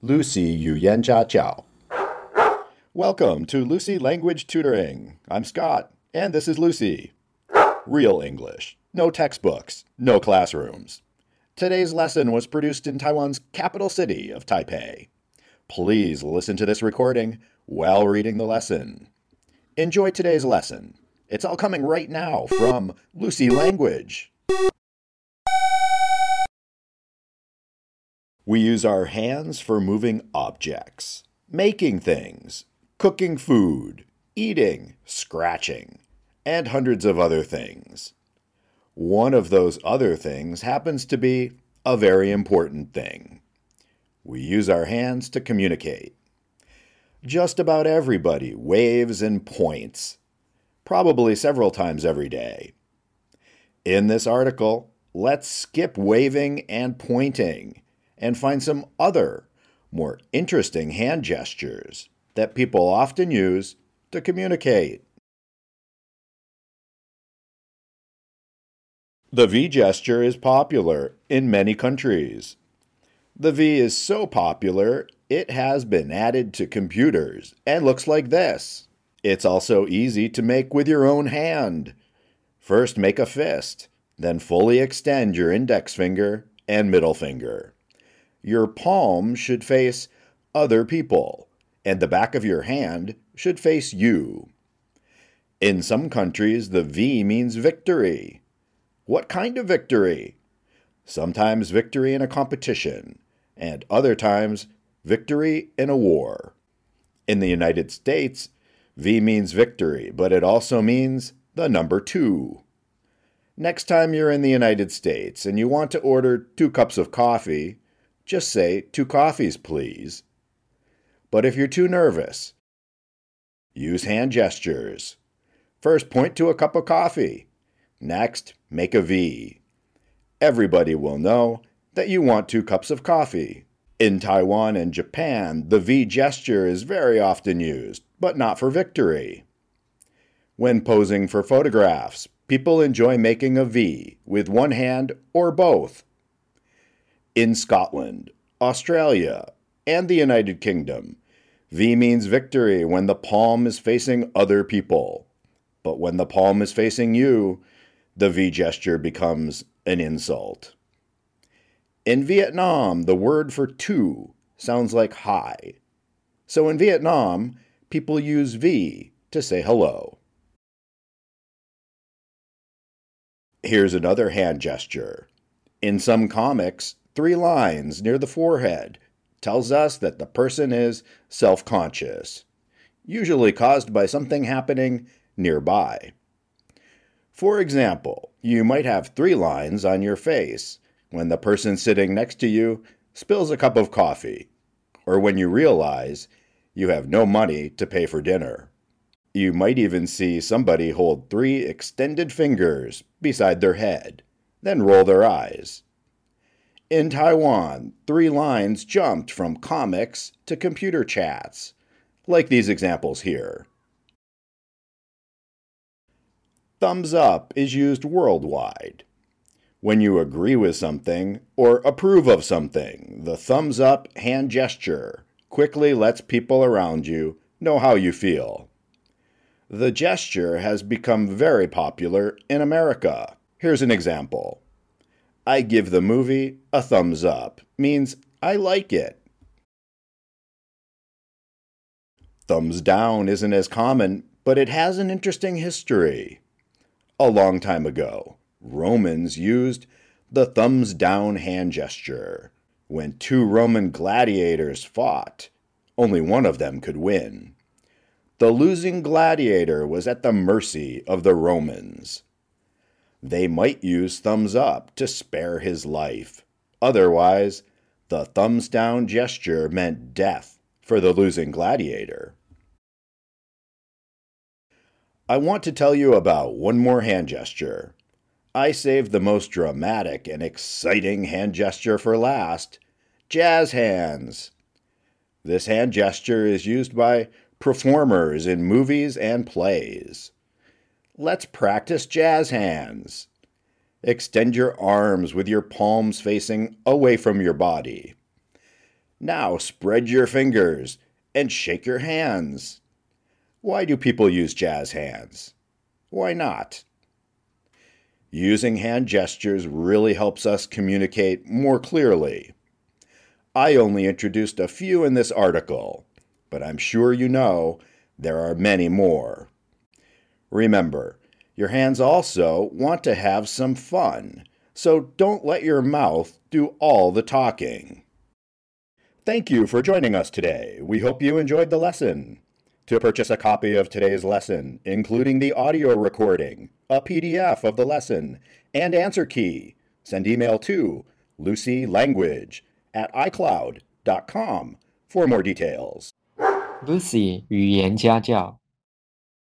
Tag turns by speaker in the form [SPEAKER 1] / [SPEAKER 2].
[SPEAKER 1] Lucy Yuyan Jia Jiao. Welcome to Lucy Language Tutoring. I'm Scott, and this is Lucy. Real English. No textbooks, no classrooms. Today's lesson was produced in Taiwan's capital city of Taipei. Please listen to this recording while reading the lesson. Enjoy today's lesson. It's all coming right now from Lucy Language. We use our hands for moving objects, making things, cooking food, eating, scratching, and hundreds of other things. One of those other things happens to be a very important thing. We use our hands to communicate. Just about everybody waves and points, probably several times every day. In this article, let's skip waving and pointing and find some other, more interesting hand gestures that people often use to communicate. The V gesture is popular in many countries. The V is so popular, it has been added to computers and looks like this. It's also easy to make with your own hand. First, make a fist, then fully extend your index finger and middle finger your palm should face other people, and the back of your hand should face you. In some countries, the V means victory. What kind of victory? Sometimes victory in a competition, and other times victory in a war. In the United States, V means victory, but it also means the number two. Next time you're in the United States and you want to order two cups of coffee, just say, two coffees, please. But if you're too nervous, use hand gestures. First, point to a cup of coffee. Next, make a V. Everybody will know that you want two cups of coffee. In Taiwan and Japan, the V gesture is very often used, but not for victory. When posing for photographs, people enjoy making a V with one hand or both in Scotland, Australia, and the United Kingdom. V means victory when the palm is facing other people. But when the palm is facing you, the V gesture becomes an insult. In Vietnam, the word for two sounds like hi. So in Vietnam, people use V to say hello. Here's another hand gesture. In some comics, three lines near the forehead tells us that the person is self conscious, usually caused by something happening nearby. For example, you might have three lines on your face when the person sitting next to you spills a cup of coffee, or when you realize you have no money to pay for dinner. You might even see somebody hold three extended fingers beside their head, then roll their eyes. In Taiwan, three lines jumped from comics to computer chats, like these examples here. Thumbs up is used worldwide. When you agree with something or approve of something, the thumbs up hand gesture quickly lets people around you know how you feel. The gesture has become very popular in America. Here's an example. I give the movie a thumbs up means I like it. Thumbs down isn't as common, but it has an interesting history. A long time ago, Romans used the thumbs down hand gesture. When two Roman gladiators fought, only one of them could win. The losing gladiator was at the mercy of the Romans. They might use thumbs up to spare his life. Otherwise, the thumbs down gesture meant death for the losing gladiator. I want to tell you about one more hand gesture. I saved the most dramatic and exciting hand gesture for last jazz hands. This hand gesture is used by performers in movies and plays. Let's practice jazz hands. Extend your arms with your palms facing away from your body. Now spread your fingers and shake your hands. Why do people use jazz hands? Why not? Using hand gestures really helps us communicate more clearly. I only introduced a few in this article, but I'm sure you know there are many more. Remember, your hands also want to have some fun, so don't let your mouth do all the talking. Thank you for joining us today. We hope you enjoyed the lesson. To purchase a copy of today's lesson, including the audio recording, a PDF of the lesson, and answer key, send email to lucylanguage at icloud.com for more details.
[SPEAKER 2] Lucy 语言家教